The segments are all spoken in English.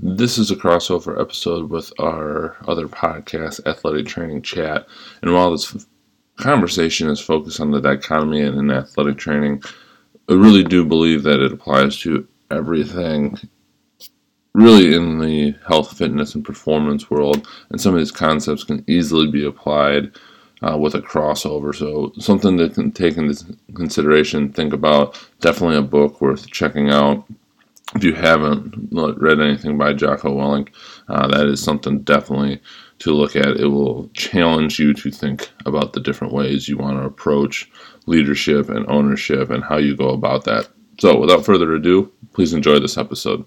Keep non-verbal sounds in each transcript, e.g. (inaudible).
This is a crossover episode with our other podcast, Athletic Training Chat. And while this conversation is focused on the dichotomy in athletic training, I really do believe that it applies to everything really in the health, fitness, and performance world. And some of these concepts can easily be applied uh, with a crossover. So, something to take into consideration, think about definitely a book worth checking out if you haven't read anything by Jocko Willink, uh, that is something definitely to look at. It will challenge you to think about the different ways you want to approach leadership and ownership and how you go about that. So, without further ado, please enjoy this episode.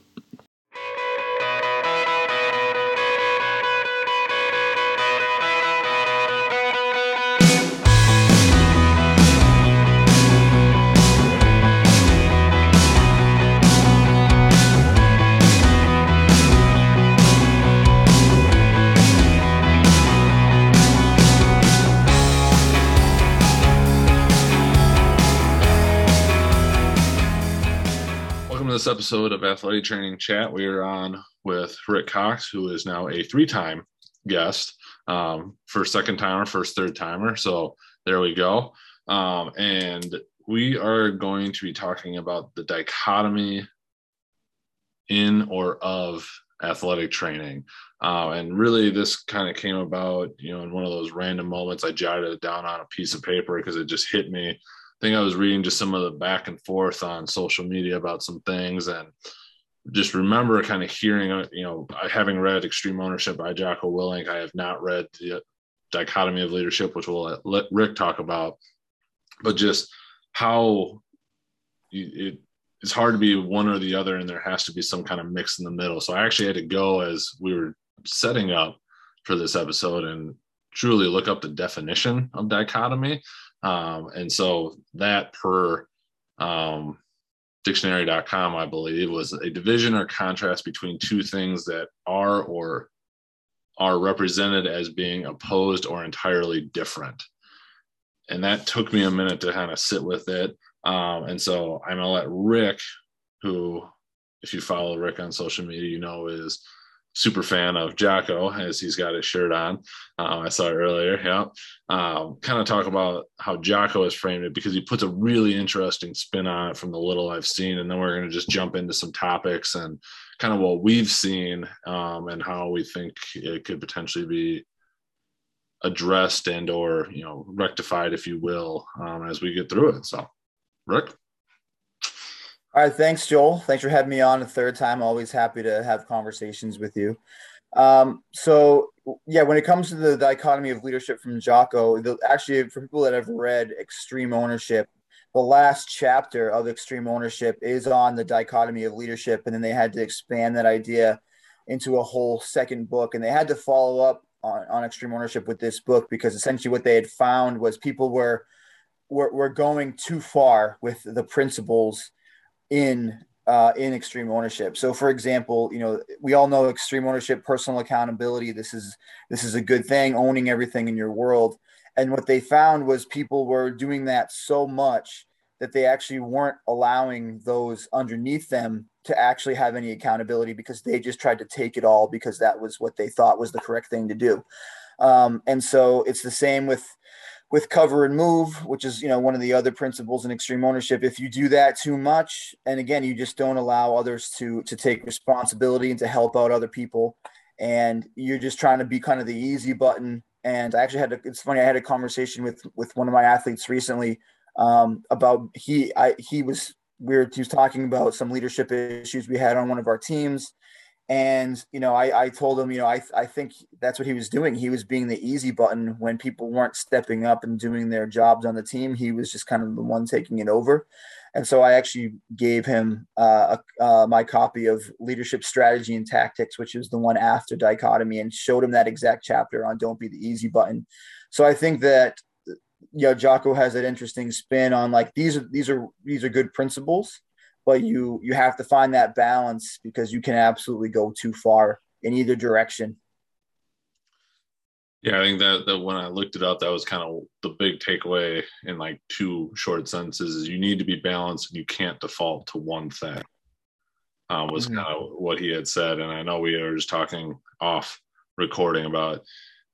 Episode of Athletic Training Chat. We are on with Rick Cox, who is now a three time guest, um, first, second timer, first, third timer. So there we go. Um, and we are going to be talking about the dichotomy in or of athletic training. Uh, and really, this kind of came about, you know, in one of those random moments. I jotted it down on a piece of paper because it just hit me think I was reading just some of the back and forth on social media about some things and just remember kind of hearing, uh, you know, having read Extreme Ownership by Jocko Willink, I have not read the Dichotomy of Leadership, which we'll let Rick talk about, but just how it, it's hard to be one or the other, and there has to be some kind of mix in the middle. So I actually had to go as we were setting up for this episode and truly look up the definition of dichotomy um, and so that per um, dictionary.com, I believe, was a division or contrast between two things that are or are represented as being opposed or entirely different. And that took me a minute to kind of sit with it. Um, and so I'm going to let Rick, who, if you follow Rick on social media, you know is super fan of Jocko as he's got his shirt on. Um, I saw it earlier. Yeah. Um, kind of talk about how Jocko has framed it because he puts a really interesting spin on it from the little I've seen. And then we're going to just jump into some topics and kind of what we've seen um, and how we think it could potentially be addressed and or, you know, rectified, if you will, um, as we get through it. So, Rick. All right, thanks, Joel. Thanks for having me on a third time. Always happy to have conversations with you. Um, so, yeah, when it comes to the dichotomy of leadership from Jocko, the, actually, for people that have read Extreme Ownership, the last chapter of Extreme Ownership is on the dichotomy of leadership, and then they had to expand that idea into a whole second book, and they had to follow up on, on Extreme Ownership with this book because essentially what they had found was people were were, were going too far with the principles in uh, in extreme ownership. So, for example, you know, we all know extreme ownership, personal accountability. This is this is a good thing, owning everything in your world. And what they found was people were doing that so much that they actually weren't allowing those underneath them to actually have any accountability because they just tried to take it all because that was what they thought was the correct thing to do. Um, and so it's the same with with cover and move, which is you know one of the other principles in extreme ownership. If you do that too much, and again, you just don't allow others to to take responsibility and to help out other people, and you're just trying to be kind of the easy button. And I actually had it's funny. I had a conversation with with one of my athletes recently um, about he I he was we were he was talking about some leadership issues we had on one of our teams and, you know, I, I told him, you know, I, I think that's what he was doing. He was being the easy button when people weren't stepping up and doing their jobs on the team. He was just kind of the one taking it over. And so I actually gave him uh, uh, my copy of Leadership Strategy and Tactics, which is the one after dichotomy, and showed him that exact chapter on Don't Be the Easy Button. So I think that you know Jocko has that interesting spin on like these are these are these are good principles, but you you have to find that balance because you can absolutely go too far in either direction. Yeah, I think that that when I looked it up, that was kind of the big takeaway in like two short sentences: is you need to be balanced and you can't default to one thing. um, was mm-hmm. kind of what he had said. And I know we were just talking off recording about,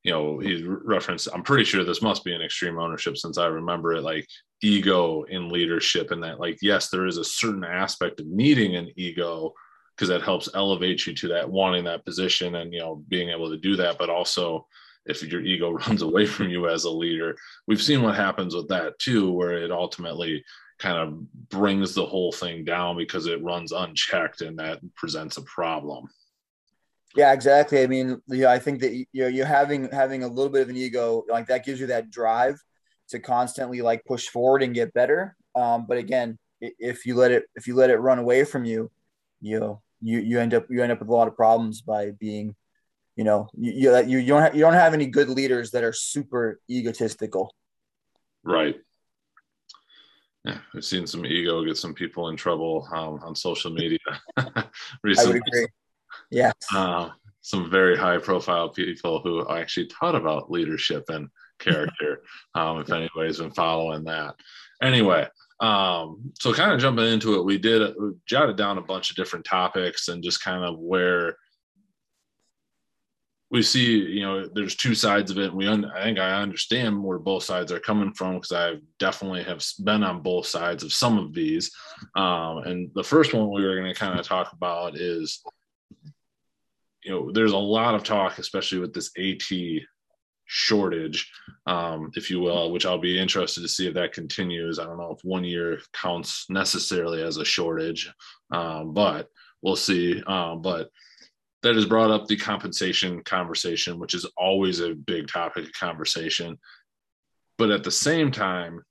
you know, he referenced, I'm pretty sure this must be an extreme ownership since I remember it like ego in leadership and that like, yes, there is a certain aspect of needing an ego because that helps elevate you to that wanting that position and, you know, being able to do that. But also if your ego (laughs) runs away from you as a leader, we've seen what happens with that too, where it ultimately kind of brings the whole thing down because it runs unchecked and that presents a problem. Yeah, exactly. I mean, yeah, I think that you know, you're having having a little bit of an ego like that gives you that drive to constantly like push forward and get better. Um, but again, if you let it if you let it run away from you, you know, you you end up you end up with a lot of problems by being, you know, you you, you don't have, you don't have any good leaders that are super egotistical. Right yeah, we've seen some ego get some people in trouble um, on social media (laughs) recently. I would agree. Yeah. Uh, some very high profile people who actually taught about leadership and character. (laughs) um, if anybody's been following that. Anyway, um, so kind of jumping into it, we did we jotted down a bunch of different topics and just kind of where we see, you know, there's two sides of it. we, un- I think I understand where both sides are coming from because I definitely have been on both sides of some of these. Um, and the first one we were going to kind of talk about is, you know, there's a lot of talk, especially with this AT shortage, um, if you will, which I'll be interested to see if that continues. I don't know if one year counts necessarily as a shortage, um, but we'll see. Um, but that has brought up the compensation conversation, which is always a big topic of conversation. But at the same time,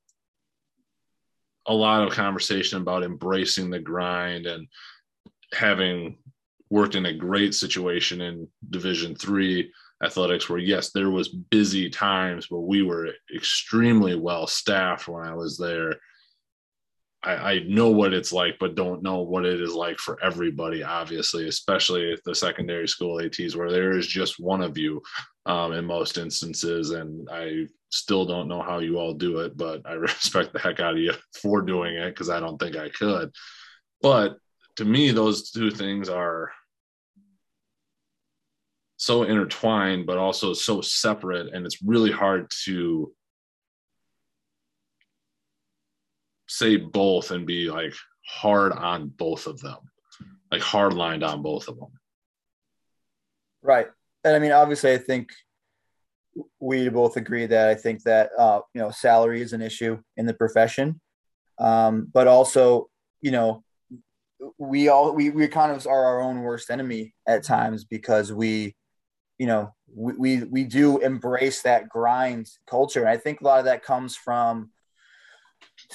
a lot of conversation about embracing the grind and having worked in a great situation in division three athletics where yes there was busy times but we were extremely well staffed when i was there I, I, know what it's like, but don't know what it is like for everybody, obviously, especially the secondary school ATs where there is just one of you um, in most instances. And I still don't know how you all do it, but I (laughs) respect the heck out of you for doing it because I don't think I could. But to me, those two things are so intertwined, but also so separate. And it's really hard to say both and be like hard on both of them, like hard lined on both of them. Right. And I mean, obviously, I think we both agree that I think that, uh, you know, salary is an issue in the profession. Um, but also, you know, we all, we, we kind of are our own worst enemy at times because we, you know, we, we, we do embrace that grind culture. And I think a lot of that comes from,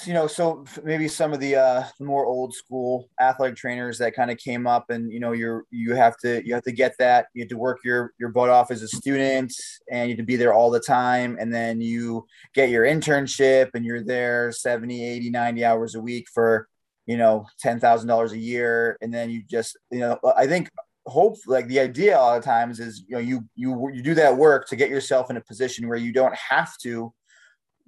you know, so maybe some of the uh, more old school athletic trainers that kind of came up, and you know, you're you have to you have to get that. You have to work your your butt off as a student, and you have to be there all the time, and then you get your internship, and you're there 70, 80, 90 hours a week for you know ten thousand dollars a year, and then you just you know, I think hope like the idea a lot of times is you know you you you do that work to get yourself in a position where you don't have to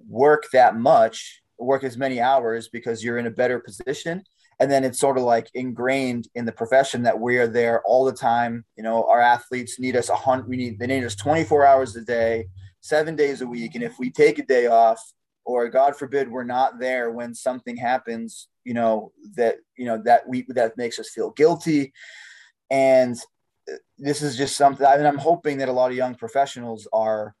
work that much work as many hours because you're in a better position. And then it's sort of like ingrained in the profession that we are there all the time. You know our athletes need us a hundred we need they need us 24 hours a day seven days a week. And if we take a day off or god forbid we're not there when something happens you know that you know that we that makes us feel guilty and this is just something I mean, i'm hoping that a lot of young professionals are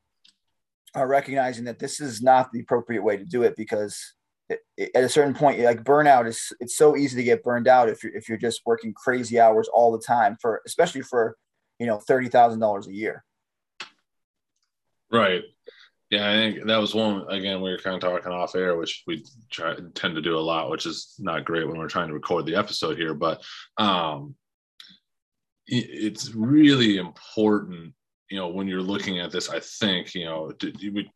are recognizing that this is not the appropriate way to do it because it, it, at a certain point like burnout is it's so easy to get burned out if you're if you're just working crazy hours all the time for especially for you know $30,000 a year. Right. Yeah i think that was one again we were kind of talking off air which we try tend to do a lot which is not great when we're trying to record the episode here but um it's really important you know when you're looking at this i think you know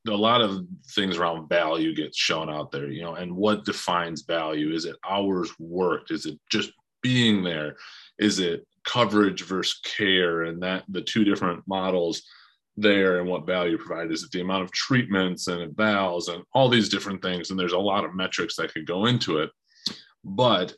a lot of things around value get shown out there you know and what defines value? Is it hours worked? Is it just being there? Is it coverage versus care? And that the two different models there and what value provided is it the amount of treatments and evals and all these different things. And there's a lot of metrics that could go into it. But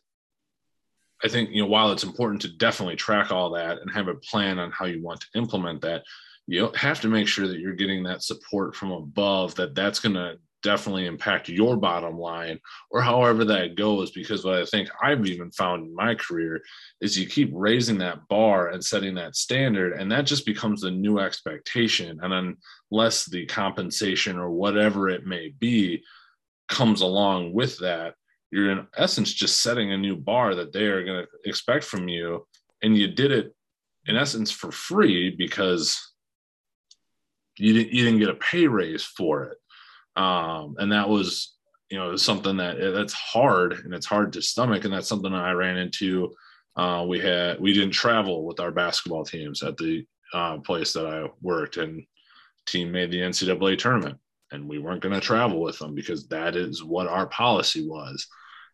I think you know while it's important to definitely track all that and have a plan on how you want to implement that, you have to make sure that you're getting that support from above. That that's going to definitely impact your bottom line or however that goes because what i think i've even found in my career is you keep raising that bar and setting that standard and that just becomes the new expectation and unless the compensation or whatever it may be comes along with that you're in essence just setting a new bar that they are going to expect from you. And you did it in essence for free because you didn't, you didn't get a pay raise for it. Um, and that was you know something that that's hard and it's hard to stomach. And that's something that i ran into uh, we had we didn't travel with our basketball teams at the uh, place that i worked and team made the ncaa tournament and we weren't going to travel with them because that is what our policy was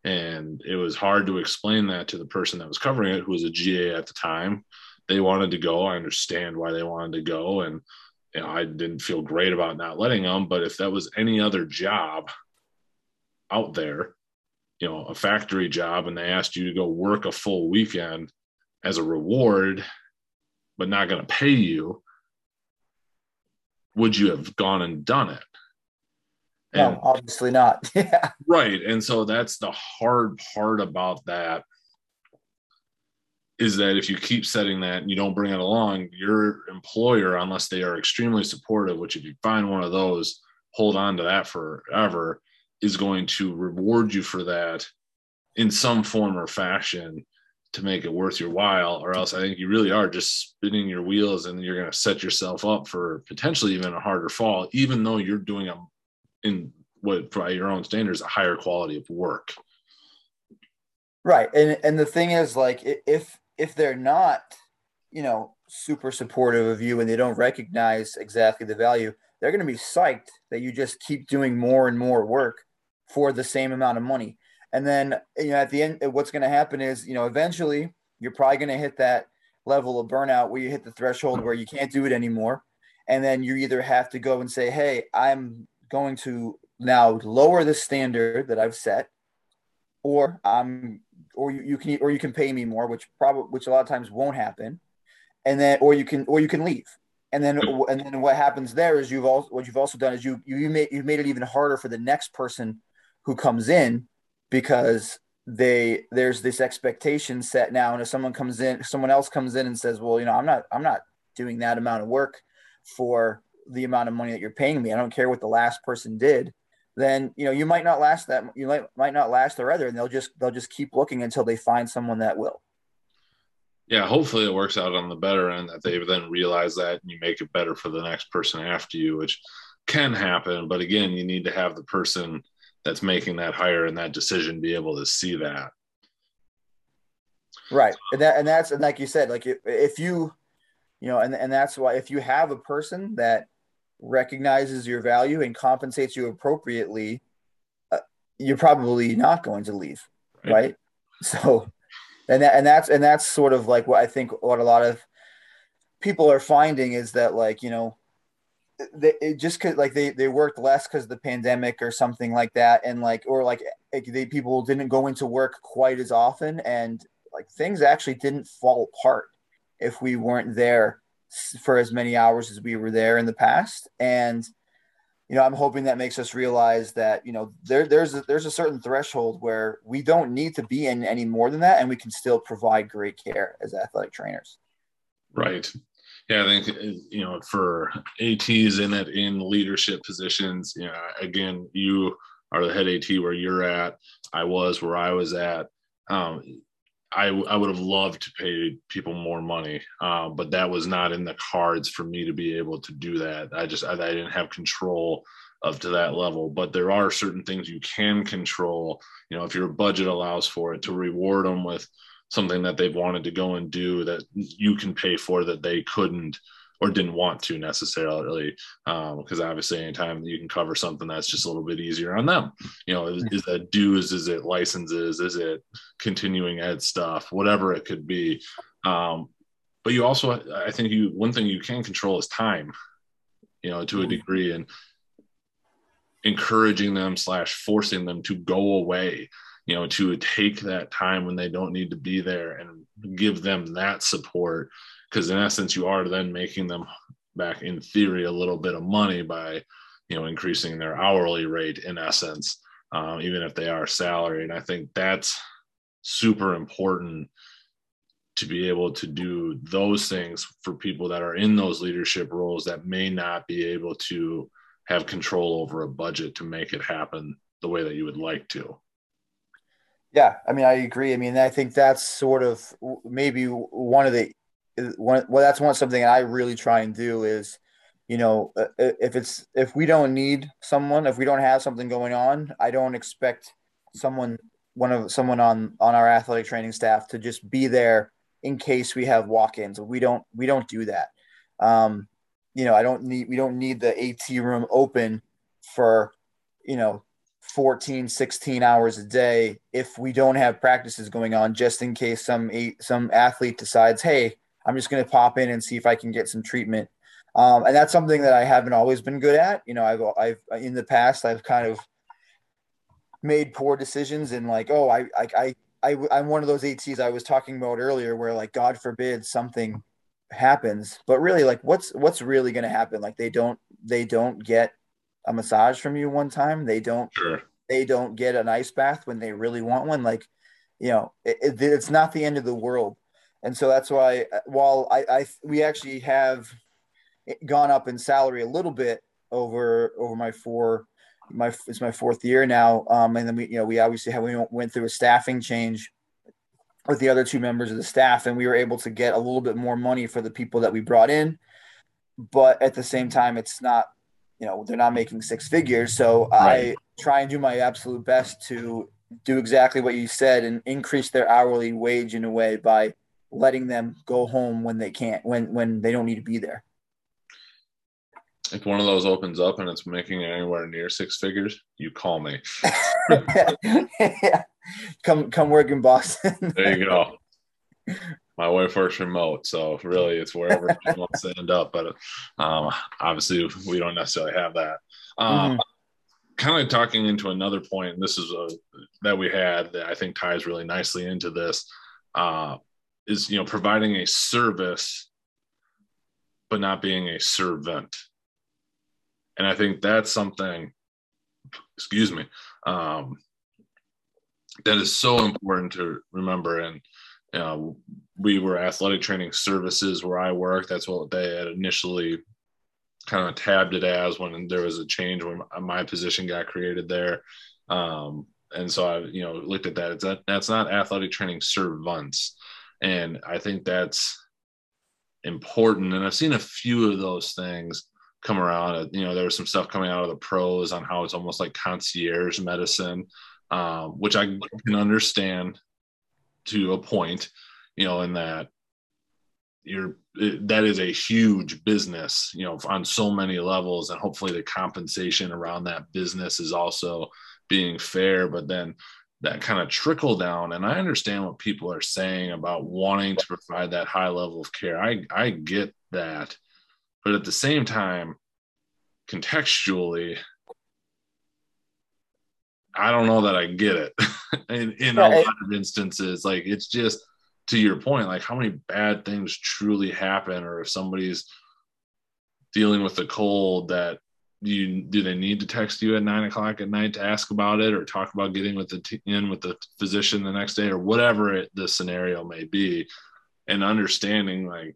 and it was hard to explain that to the person that was covering it who was a ga at the time they wanted to go i understand why they wanted to go and you know, I didn't feel great about not letting them. But if that was any other job out there, you know, a factory job, and they asked you to go work a full weekend as a reward, but not going to pay you, would you have gone and done it? And, no, obviously not. (laughs) yeah. Right. And so that's the hard part about that is that if you keep setting that and you don't bring it along, your employer, unless they are extremely supportive, which if you find one of those, hold on to that forever, is going to reward you for that in some form or fashion to make it worth your while, or else I think you really are just spinning your wheels and you're going to set yourself up for potentially even a harder fall, even though you're doing a in what by your own standards a higher quality of work. Right, and and the thing is, like, if if they're not, you know, super supportive of you and they don't recognize exactly the value, they're going to be psyched that you just keep doing more and more work for the same amount of money. And then, you know, at the end, what's going to happen is, you know, eventually you're probably going to hit that level of burnout where you hit the threshold mm-hmm. where you can't do it anymore. And then you either have to go and say, Hey, I'm going to now lower the standard that I've set, or I'm or you, you can or you can pay me more, which probably which a lot of times won't happen, and then or you can or you can leave, and then and then what happens there is you've also what you've also done is you you made you've made it even harder for the next person who comes in because they there's this expectation set now. And if someone comes in someone else comes in and says well you know i'm not i'm not doing that amount of work for the amount of money that you're paying me. I don't care what the last person did then you know you might not last that you might might not last forever and they'll just they'll just keep looking until they find someone that will. Yeah hopefully it works out on the better end that they then realize that and you make it better for the next person after you which can happen. But again you need to have the person that's making that hire and that decision be able to see that. Right. And that and that's and like you said like if, if you you know and, and that's why if you have a person that recognizes your value and compensates you appropriately, uh, you're probably not going to leave, right? right? So, and that, and that's and that's sort of like what I think what a lot of people are finding is that like you know they it just cause like they they worked less because of the pandemic or something like that and like or like they people didn't go into work quite as often and like things actually didn't fall apart if we weren't there for as many hours as we were there in the past. And, you know, I'm hoping that makes us realize that, you know, there, there's, a, there's a certain threshold where we don't need to be in any more than that. And we can still provide great care as athletic trainers. Right. Yeah, I think you know for ATs in it in leadership positions, you know, again, you are the head AT where you're at. I was where I was at. Um, I, I would have loved to pay people more money, uh, but that was not in the cards for me to be able to do that. I just I, I, didn't have control of to that level. But there are certain things you can control. You know, if your budget allows for it, to reward them with something that they've wanted to go and do that you can pay for that they couldn't or didn't want to necessarily because um, obviously anytime you can cover something that's just a little bit easier on them. You know is, is that dues? Is it licenses? Is it continuing ed stuff? Whatever it could be. Um, but you also i think you one thing you can control is time you know to a mm-hmm. degree and encouraging them slash forcing them to go away you know, to take that time when they don't need to be there and give them that support. Because in essence, you are then making them back in theory a little bit of money by, you know, increasing their hourly rate in essence, uh, even if they are salary. And I think that's super important to be able to do those things for people that are in those leadership roles that may not be able to have control over a budget to make it happen the way that you would like to. Yeah, I mean, I agree. I mean, I think that's sort of maybe one of the one. Well, that's one something I really try and do is, you know, uh, uh, if it's if we don't need someone, if we don't have something going on, I don't expect someone one of someone on on our athletic training staff to just be there in case we have walk-ins. We don't we don't do that. Um, you know, I don't need we don't need the AT room open for you know 14 16 hours a day if we don't have practices going on just in case some some athlete decides hey i'm just going to pop in and see if i can get some treatment um, and that's something that i haven't always been good at you know i've i've in the past i've kind of made poor decisions and like oh i i i, I i'm one of those ats i was talking about earlier where like god forbid something happens but really like what's what's really going to happen like they don't they don't get a massage from you one time. They don't sure. they don't get an ice bath when they really want one. Like, you know, it, it, it's not the end of the world. And so that's why while I, I we actually have gone up in salary a little bit over over my four my it's my fourth year now. Um, and then we you know we obviously have we went through a staffing change with the other two members of the staff, and we were able to get a little bit more money for the people that we brought in. But at the same time, it's not you know they're not making six figures so right. i try and do my absolute best to do exactly what you said and increase their hourly wage in a way by letting them go home when they can't when when they don't need to be there if one of those opens up and it's making anywhere near six figures you call me yeah. (laughs) (laughs) come come work in boston there you go (laughs) my wife works remote, so really it's wherever she wants to end up. But um, obviously, we don't necessarily have that. Um, mm-hmm. Kind of talking into another point, and this is a, that we had that I think ties really nicely into this uh, is you know providing a service, but not being a servant. And I think that's something. Excuse me. Um, that is so important to remember and uh, we were athletic training services where I work. That's what they had initially kind of tabbed it as when there was a change when my position got created there. Um, and so I, you know, looked at that. It's that that's not athletic training servants, and I think that's important. And I've seen a few of those things come around. You know, there was some stuff coming out of the pros on how it's almost like concierge medicine, um, which I can understand to a point, you know, in that you're that is a huge business, you know, on so many levels, and hopefully the compensation around that business is also being fair. But then that kind of trickle down, and I understand what people are saying about wanting to provide that high level of care. I I get that, but at the same time, contextually, I don't know that I get it (laughs) in, in right. a lot of instances. Like it's just to your point, like how many bad things truly happen, or if somebody's dealing with a cold that you do they need to text you at nine o'clock at night to ask about it or talk about getting with the t- in with the physician the next day or whatever it, the scenario may be and understanding like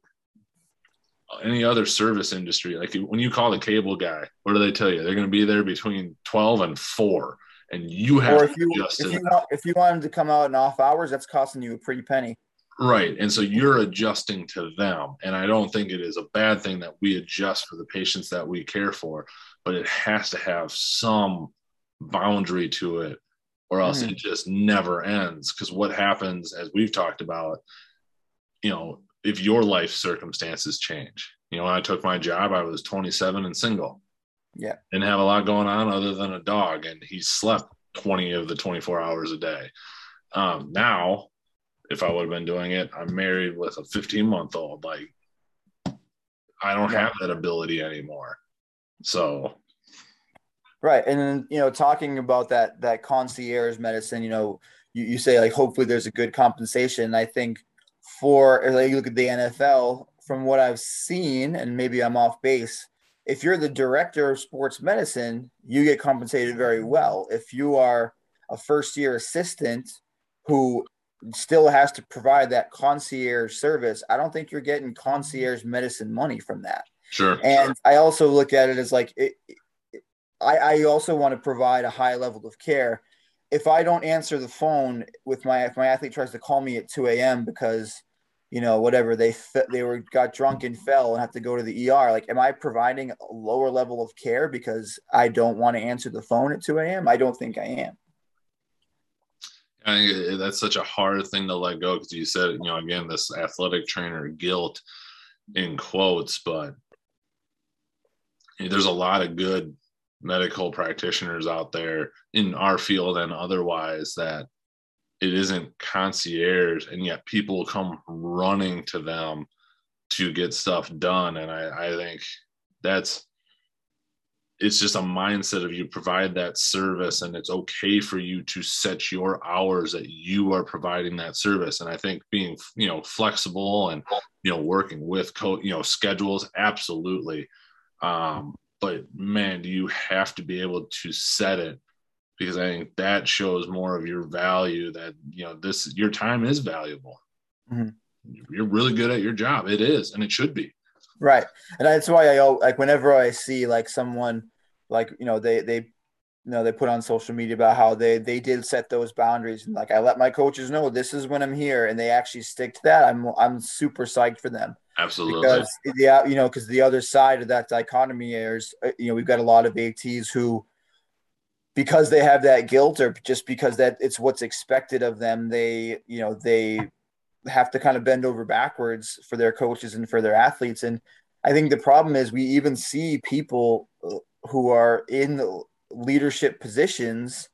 any other service industry like when you call the cable guy what do they tell you they're going to be there between 12 and 4 and you have or if you, if you, want, if you want them to come out in off hours, that's costing you a pretty penny. Right. And so you're adjusting to them. And I don't think it is a bad thing that we adjust for the patients that we care for, but it has to have some boundary to it or else mm. it just never ends. Because what happens, as we've talked about, you know, if your life circumstances change, you know, when I took my job, I was 27 and single. Yeah. Didn't have a lot going on other than a dog, and he slept 20 of the 24 hours a day. Um, now, if I would have been doing it, I'm married with a 15 month old. Like, I don't yeah. have that ability anymore. So, right. And then, you know, talking about that, that concierge medicine, you know, you, you say like hopefully there's a good compensation. I think for like you look at the NFL, from what I've seen, and maybe I'm off base, if you're the director of sports medicine, you get compensated very well. If you are a first year assistant who still has to provide that concierge service, I don't think you're getting concierge medicine money from that. Sure. And sure. I also look at it as like, it, it, I, I also want to provide a high level of care. If I don't answer the phone with my, if my athlete tries to call me at 2 a.m. because you know, whatever they they were got drunk and fell and have to go to the ER. Like, am I providing a lower level of care because I don't want to answer the phone at 2 a.m.? I don't think I am. I that's such a hard thing to let go because you said, you know, again, this athletic trainer guilt in quotes, but there's a lot of good medical practitioners out there in our field and otherwise that it isn't concierge and yet people come running to them to get stuff done. And i, I think that's it's just a mindset of you provide that service and it's okay for you to set your hours that you are providing that service. And i think being you know flexible and you know working with co you know schedules absolutely um but man do you have to be able to set it because I think that shows more of your value that you know this your time is valuable. Mm-hmm. You're really good at your job. It is, and it should be. Right, and that's why I like whenever I see like someone like you know they they you know they put on social media about how they they did set those boundaries and like I let my coaches know this is when I'm here and they actually stick to that. I'm I'm super psyched for them. Absolutely. Because yeah, you know, because the other side of that dichotomy is uh, you know we've got a lot of ATs who because they have that guilt or just because that it's what's expected of them they you know they have to kind of bend over backwards for their coaches and for their athletes and i think the problem is we even see people uh, who are in leadership positions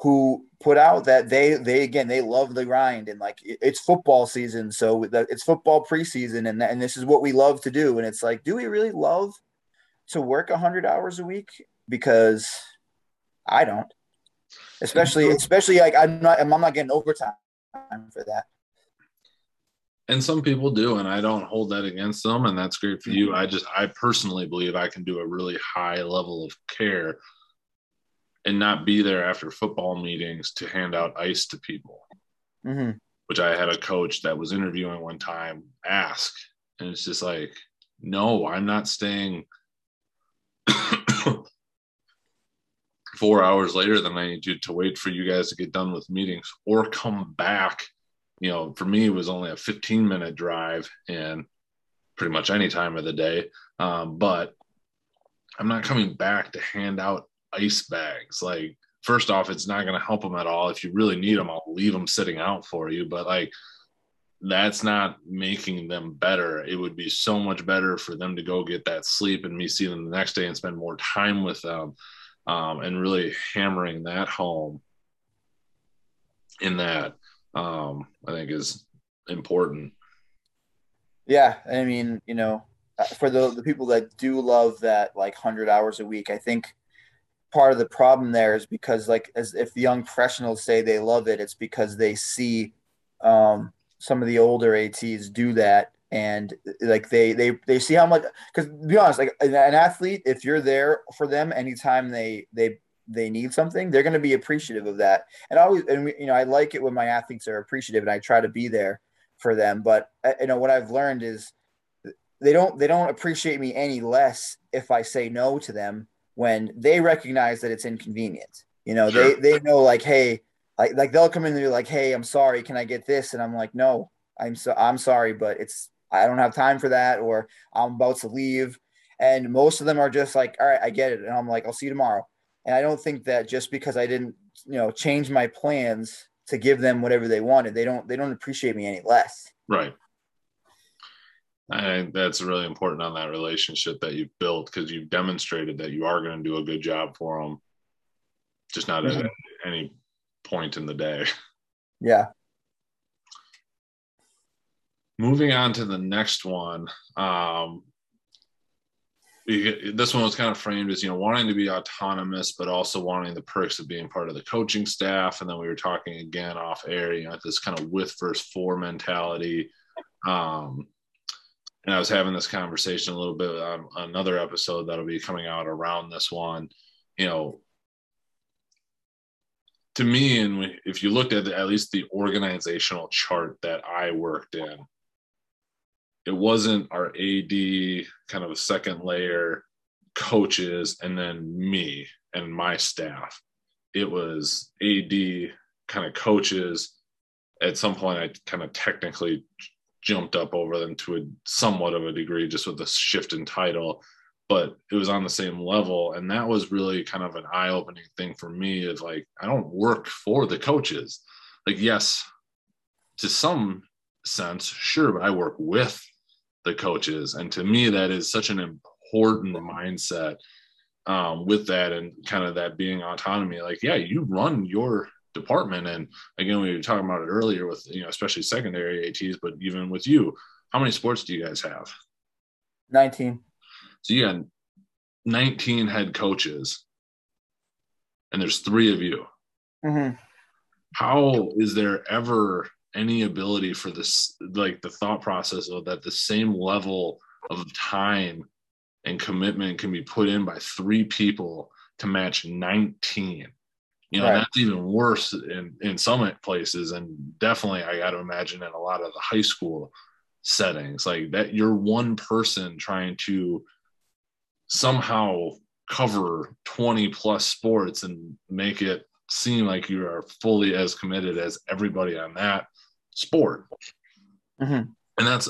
who put out that they they again they love the grind and like it's football season so it's football preseason and and this is what we love to do and it's like do we really love to work 100 hours a week because I don't. Especially, especially like I'm not, I'm not getting overtime for that. And some people do, and I don't hold that against them, and that's great for you. I just, I personally believe I can do a really high level of care and not be there after football meetings to hand out ice to people. Mm-hmm. Which I had a coach that was interviewing one time ask, and it's just like, no, I'm not staying (coughs) four hours later than I need to to wait for you guys to get done with meetings or come back. You know, for me, it was only a 15 minute drive and pretty much any time of the day. Um, but I'm not coming back to hand out ice bags. Like, first off, it's not going to help them at all. If you really need them, I'll leave them sitting out for you. But like, that's not making them better. It would be so much better for them to go get that sleep and me see them the next day and spend more time with them um, and really hammering that home in that um, I think is important. Yeah, I mean, you know, uh, for the the people that do love that like hundred hours a week, I think part of the problem there is because like as if young professionals say they love it, it's because they see um, some of the older ATs do that. And like they they they see how much because be honest like an athlete if you're there for them anytime they they they need something they're going to be appreciative of that. And always and you know i like it when my athletes are appreciative and i try to be there for them. But uh, you know what i've learned is they don't they don't appreciate me any less if i say no to them when they recognize that it's inconvenient you know sure. they they know like hey like like they'll come in and be like hey i'm sorry can i get this and i'm like no i'm so i'm sorry but it's I don't have time for that, or I'm about to leave. And most of them are just like, all right, I get it. And I'm like, I'll see you tomorrow. And I don't think that just because I didn't, you know, change my plans to give them whatever they wanted, they don't they don't appreciate me any less. Right. I think that's really important on that relationship that you've built because you've demonstrated that you are going to do a good job for them, just not mm-hmm. at any point in the day. Yeah moving on to the next one um, this one was kind of framed as you know wanting to be autonomous but also wanting the perks of being part of the coaching staff and then we were talking again off air you know this kind of with versus for mentality um and i was having this conversation a little bit on um, another episode that'll be coming out around this one you know to me and if you looked at the, at least the organizational chart that i worked in it wasn't our AD kind of a second layer coaches and then me and my staff. It was AD kind of coaches. At some point, I kind of technically jumped up over them to a somewhat of a degree just with the shift in title, but it was on the same level. And that was really kind of an eye opening thing for me of like, I don't work for the coaches. Like, yes, to some sense, sure, but I work with the coaches. And to me, that is such an important mindset um, with that and kind of that being autonomy. Like, yeah, you run your department. And again, we were talking about it earlier with, you know, especially secondary ATs, but even with you, how many sports do you guys have? 19. So you got 19 head coaches and there's three of you. Mm-hmm. How is there ever any ability for this like the thought process of that the same level of time and commitment can be put in by three people to match 19 you know right. that's even worse in in some places and definitely i got to imagine in a lot of the high school settings like that you're one person trying to somehow cover 20 plus sports and make it seem like you are fully as committed as everybody on that sport. Mm-hmm. And that's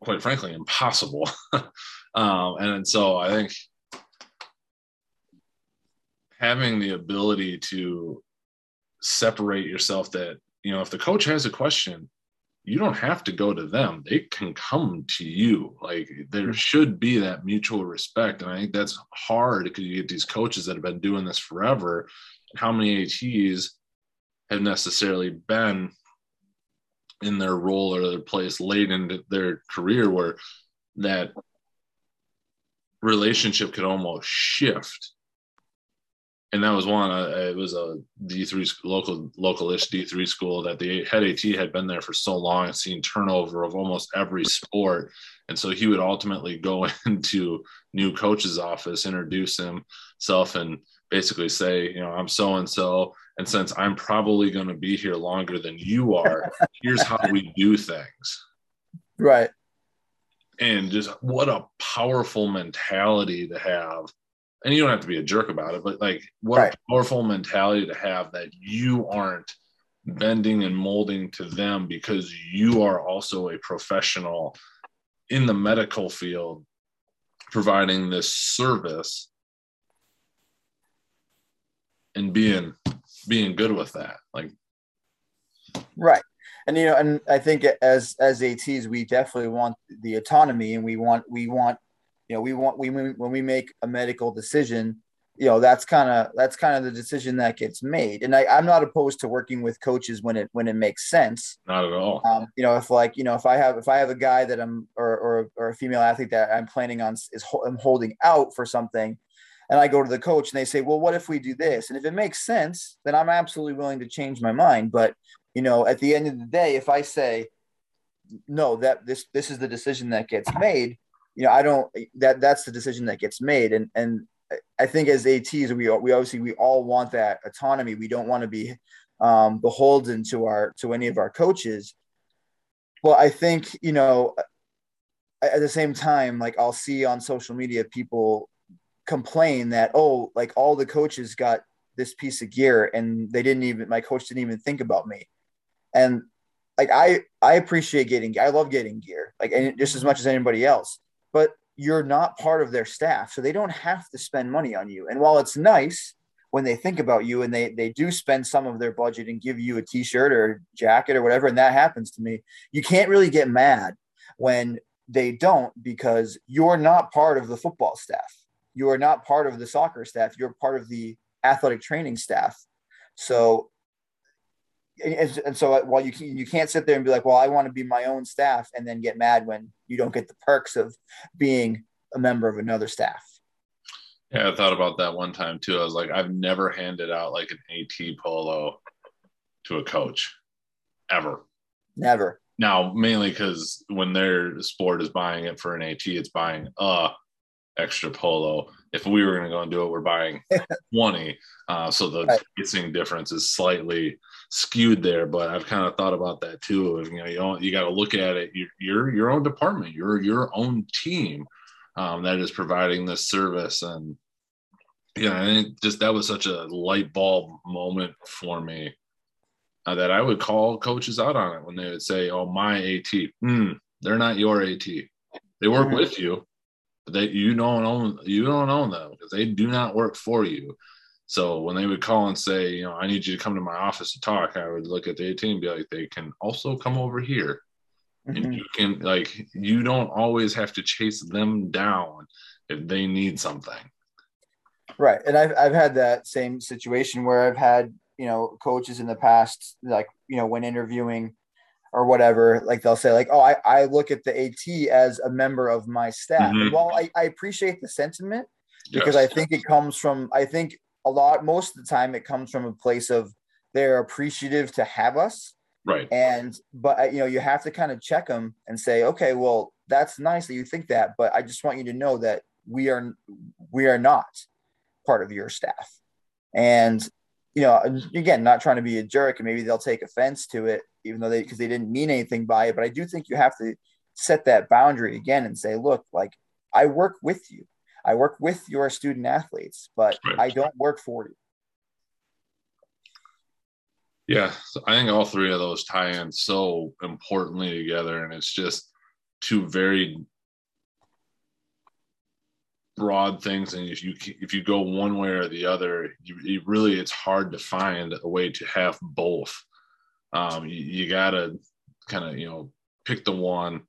quite frankly impossible. (laughs) um, and so I think having the ability to separate yourself that, you know, if the coach has a question, you don't have to go to them. They can come to you. Like there mm-hmm. should be that mutual respect. And I think that's hard because you get these coaches that have been doing this forever. How many ATs have necessarily been in their role or their place late in their career where that relationship could almost shift and that was one uh, it was a d3 local localish d3 school that the head at had been there for so long and seen turnover of almost every sport and so he would ultimately go (laughs) into new coach's office introduce himself and basically say you know i'm so and so and since I'm probably going to be here longer than you are, (laughs) here's how we do things. Right. And just what a powerful mentality to have. And you don't have to be a jerk about it, but like what right. a powerful mentality to have that you aren't bending and molding to them because you are also a professional in the medical field providing this service and being being good with that. Like, right. And you know, and I think as as ATs, we definitely want the autonomy, and we want we want you know we want we when we make a medical decision, you know that's kind of that's kind of the decision that gets made. And I, I'm not opposed to working with coaches when it when it makes sense. Not at all. Um, you know, if like you know if I have if I have a guy that I'm or or, or a female athlete that I'm planning on is I'm holding out for something and I go to the coach and they say, well, what if we do this? And if it makes sense, then I'm absolutely willing to change my mind. But, you know, at the end of the day, if I say, no, that this, this is the decision that gets made, you know, I don't, that that's the decision that gets made. And, and I think as ATs, we, we obviously, we all want that autonomy. We don't want to be um, beholden to our, to any of our coaches. Well, I think, you know, at the same time, like I'll see on social media people complain that oh like all the coaches got this piece of gear and they didn't even my coach didn't even think about me and like i i appreciate getting i love getting gear like and just as much as anybody else but you're not part of their staff so they don't have to spend money on you. And while it's nice when they think about you and they they do spend some of their budget and give you a t-shirt or a jacket or whatever and that happens to me you can't really get mad when they don't because you're not part of the football staff. You are not part of the soccer staff. You're part of the athletic training staff. So and, and so while you can, you can't sit there and be like well i want to be my own staff and then get mad when you don't get the perks of being a member of another staff. Yeah, I thought about that one time too. I was like, I've never handed out like an AT polo to a coach ever. Never. Now, mainly because when their sport is buying it for an AT, it's buying a extra polo. If we were going to go and do it, we're buying (laughs) 20. Uh, so the right. pricing difference is slightly skewed there. But I've kind of thought about that too. You know, you, you got to look at it. You're, you're your own department. You're your own team um, that is providing this service. And yeah, I think just that was such a light bulb moment for me uh, that I would call coaches out on it when they would say, "Oh, my AT, mm, they're not your AT. They work mm-hmm. with you, but they you don't own you don't own them because they do not work for you." So when they would call and say, "You know, I need you to come to my office to talk," I would look at the AT and be like, "They can also come over here." Mm-hmm. And you can like you don't always have to chase them down if they need something. Right. And I've I've had that same situation where I've had you know coaches in the past like you know when interviewing or whatever like they'll say like oh i, I look at the at as a member of my staff mm-hmm. well I, I appreciate the sentiment because yes. i think it comes from i think a lot most of the time it comes from a place of they're appreciative to have us. Right. And but uh, you know you have to kind of check them and say okay well that's nice that you think that but i just want you to know that we are we are not part of your staff. And you know, again, not trying to be a jerk, and maybe they'll take offense to it, even though they because they didn't mean anything by it. But I do think you have to set that boundary again and say, look, like I work with you, I work with your student athletes, but right. I don't work for you. Yeah, so I think all three of those tie in so importantly together, and it's just two very broad things and if you if you go one way or the other you, you really it's hard to find a way to have both um, you, you gotta kind of you know pick the one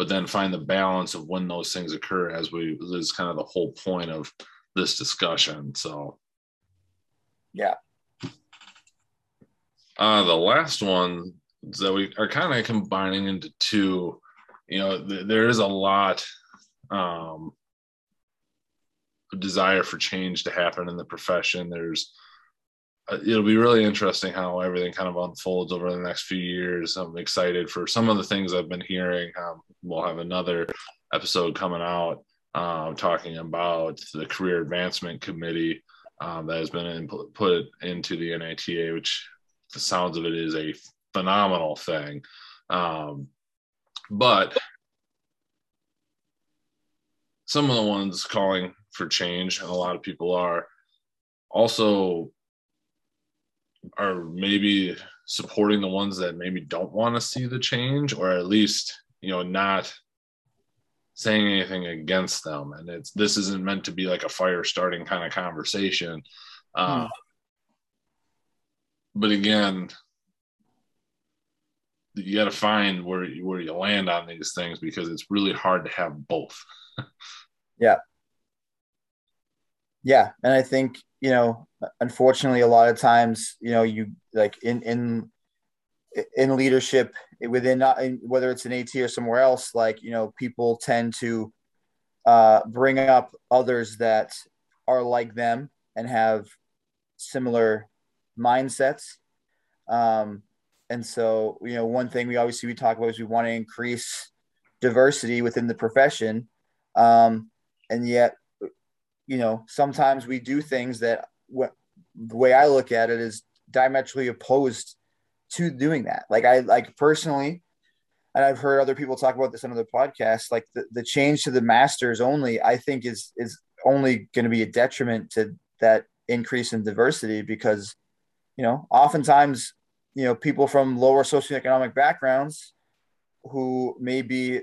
but then find the balance of when those things occur as we is kind of the whole point of this discussion so yeah uh the last one that we are kind of combining into two you know th- there is a lot um desire for change to happen in the profession. There's it'll be really interesting how everything kind of unfolds over the next few years. I'm excited for some of the things I've been hearing. Um, we'll have another episode coming out um, talking about the Career Advancement Committee um, that has been in, put into the NATA, which the sounds of it is a phenomenal thing. Um, but some of the ones calling for change, and a lot of people are also are maybe supporting the ones that maybe don't want to see the change, or at least you know not saying anything against them. And it's this isn't meant to be like a fire starting kind of conversation. Uh. But again, you got to find where you, where you land on these things because it's really hard to have both. (laughs) yeah, yeah, and I think you know, unfortunately, a lot of times, you know, you like in in in leadership within not whether it's an AT or somewhere else, like you know, people tend to uh, bring up others that are like them and have similar mindsets. Um, and so, you know, one thing we obviously we talk about is we want to increase diversity within the profession, um, and yet you know, sometimes we do things that what the way I look at it is diametrically opposed to doing that. Like I like personally, and I've heard other people talk about this on other podcasts, like the, the change to the masters only, I think is is only going to be a detriment to that increase in diversity because, you know, oftentimes, you know, people from lower socioeconomic backgrounds who may be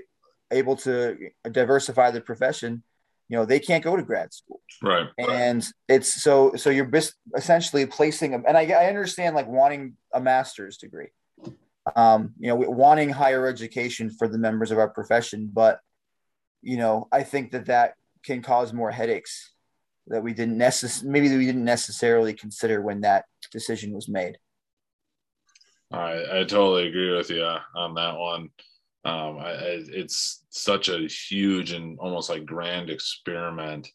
able to diversify the profession you know they can't go to grad school. Right. And it's so so you're essentially placing them and I, I understand like wanting a master's degree. Um you know wanting higher education for the members of our profession but you know i think that that can cause more headaches that we didn't necessarily maybe we didn't necessarily consider when that decision was made. I, I totally agree with you on that one. Um, I, it's such a huge and almost like grand experiment.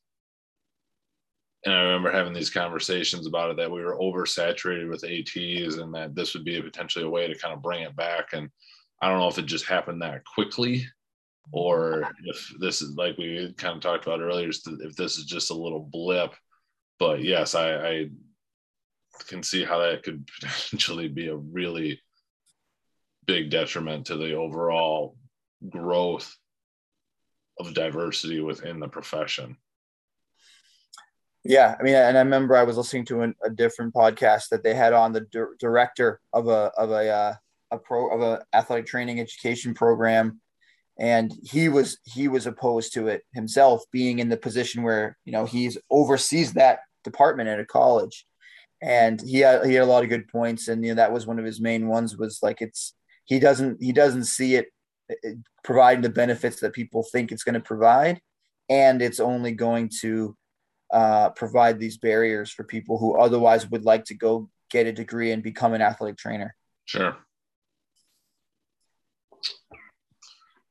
And I remember having these conversations about it that we were oversaturated with ATs and that this would be potentially a way to kind of bring it back. And I don't know if it just happened that quickly or if this is like we kind of talked about earlier, if this is just a little blip. But yes, I, I can see how that could (laughs) potentially be a really big detriment to the overall growth of diversity within the profession. Yeah, I mean, and I remember I was listening to an, a different podcast that they had on the di- director of a of a uh, a pro of a athletic training education program, and he was he was opposed to it himself, being in the position where you know he's oversees that department at a college, and he had he had a lot of good points, and you know that was one of his main ones was like it's he doesn't he doesn't see it providing the benefits that people think it's going to provide. And it's only going to uh, provide these barriers for people who otherwise would like to go get a degree and become an athletic trainer. Sure.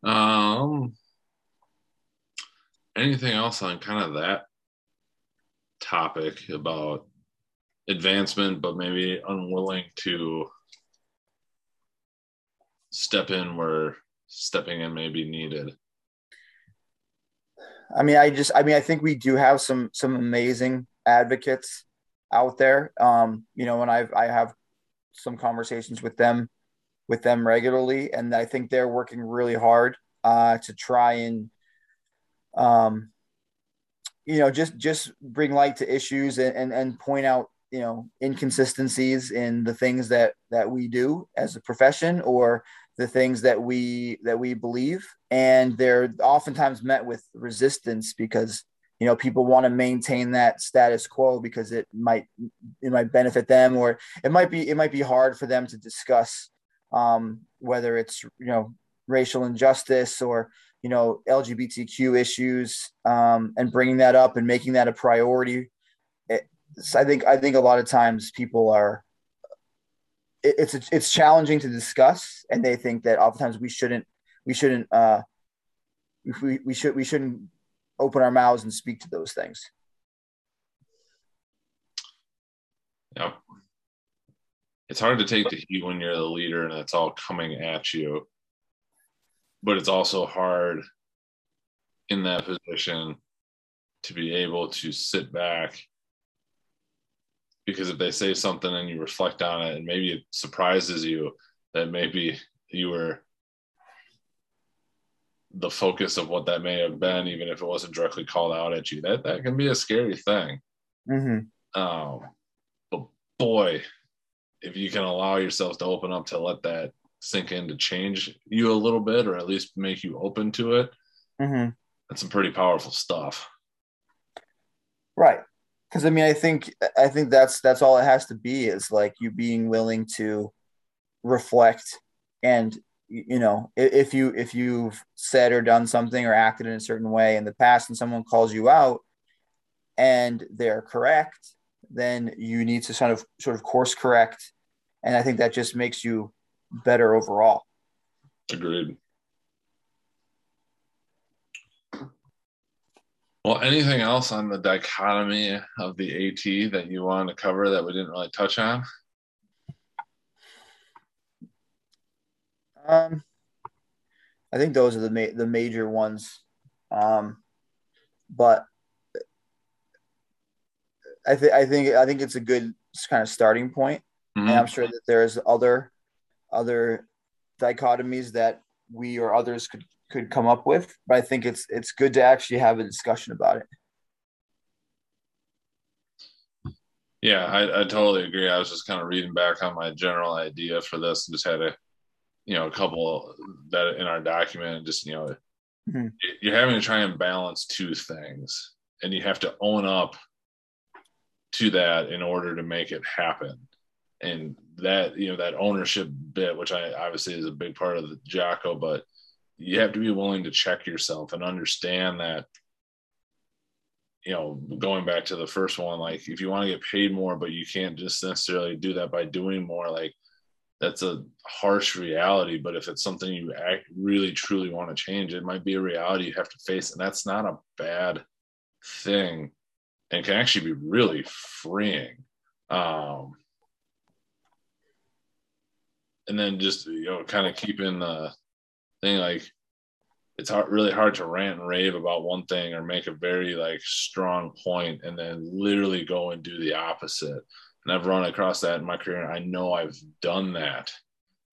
Um anything else on kind of that topic about advancement but maybe unwilling to step in where stepping in may be needed? I mean, I just, I mean, I think we do have some some amazing advocates out there. Um, you know, and I've I have some conversations with them with them regularly, and I think they're working really hard uh, to try and um, you know just just bring light to issues and, and and point out you know inconsistencies in the things that that we do as a profession or the things that we that we believe. And they're oftentimes met with resistance because you know people want to maintain that status quo because it might it might benefit them or it might be it might be hard for them to discuss um, whether it's you know racial injustice or you know lgbtq issues um, and bringing that up and making that a priority. It, i think i think a lot of times people are it's it's challenging to discuss, and they think that oftentimes we shouldn't we shouldn't uh, we, we should we shouldn't open our mouths and speak to those things. Yep. It's hard to take the heat when you're the leader and it's all coming at you. But it's also hard in that position to be able to sit back because if they say something and you reflect on it and maybe it surprises you that maybe you were the focus of what that may have been even if it wasn't directly called out at you that that can be a scary thing mm-hmm. um, but boy if you can allow yourself to open up to let that sink in to change you a little bit or at least make you open to it mm-hmm. that's some pretty powerful stuff right because I mean, I think I think that's that's all it has to be is like you being willing to reflect and you know if you if you've said or done something or acted in a certain way in the past and someone calls you out and they're correct then you need to sort of sort of course correct. And i think that just makes you better overall. Agreed Well, anything else on the dichotomy of the AT that you want to cover that we didn't really touch on? Um, I think those are the ma- the major ones. Um, but I think I think I think it's a good kind of starting point. Mm-hmm. and I'm sure that there's other other dichotomies that we or others could could come up with. But I think it's it's good to actually have a discussion about it. Yeah, I, I totally agree. I was just kind of reading back on my general idea for this and just had a, you know, a couple that in our document and just, you know, mm-hmm. you're having to try and balance two things and you have to own up to that in order to make it happen. And that, you know, that ownership bit, which I obviously is a big part of the Jocko, but you have to be willing to check yourself and understand that you know going back to the first one like if you want to get paid more but you can't just necessarily do that by doing more like that's a harsh reality. But if it's something you act, really truly want to change, it might be a reality you have to face, and that's not a bad thing, and can actually be really freeing. Um, and then just you know, kind of keeping the thing like it's hard, really hard to rant and rave about one thing or make a very like strong point and then literally go and do the opposite and I've run across that in my career. And I know I've done that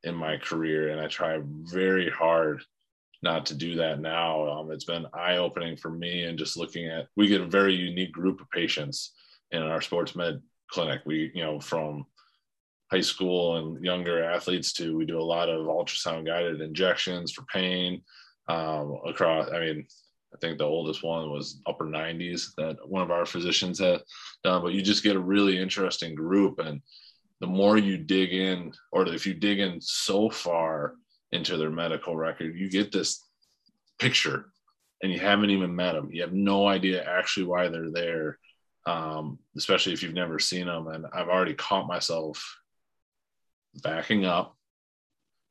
in my career, and I try very hard not to do that now. Um, it's been eye opening for me, and just looking at we get a very unique group of patients in our sports med clinic. We, you know, from high school and younger athletes to we do a lot of ultrasound guided injections for pain um, across. I mean, I think the oldest one was upper 90s that one of our physicians had done. But you just get a really interesting group. And the more you dig in, or if you dig in so far into their medical record, you get this picture and you haven't even met them. You have no idea actually why they're there, um, especially if you've never seen them. And I've already caught myself backing up.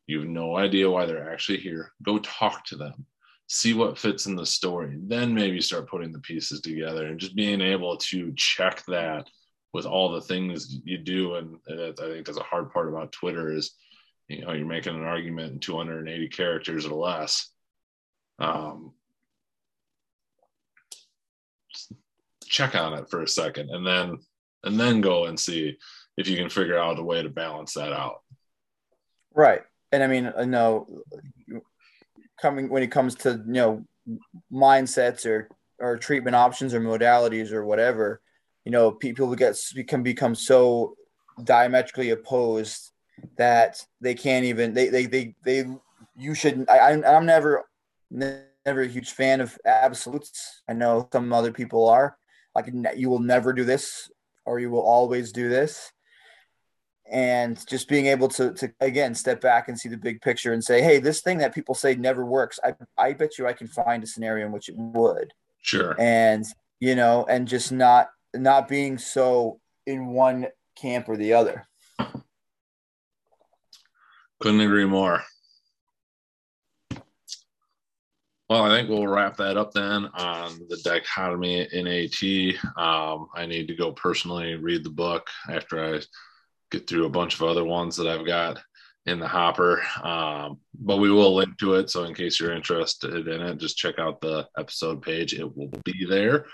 You have no idea why they're actually here. Go talk to them see what fits in the story then maybe start putting the pieces together and just being able to check that with all the things you do and i think that's a hard part about twitter is you know you're making an argument in 280 characters or less um, check on it for a second and then and then go and see if you can figure out a way to balance that out. Right. And i mean i know coming when it comes to you know mindsets or or treatment options or modalities or whatever you know people get can become so diametrically opposed that they can't even they they they, they you shouldn't I, i'm never never a huge fan of absolutes. I know some other people are. Like you will never do this or you will always do this and just being able to to again step back and see the big picture and say hey this thing that people say never works i i bet you i can find a scenario in which it would. Sure. And you know and just not not being so in one camp or the other. Couldn't agree more. Well, I think we'll wrap that up then on the dichotomy in AT. Um, I need to go personally read the book after I get through a bunch of other ones that I've got in the hopper. Um, but we will link to it. So in case you're interested in it, just check out the episode page. It will be there.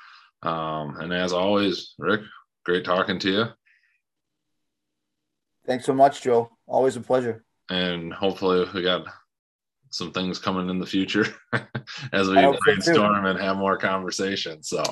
Um, and as always, Rick, great talking to you. Thanks so much, Joe. Always a pleasure. And hopefully we got some things coming in the future (laughs) as we brainstorm and have more conversations. So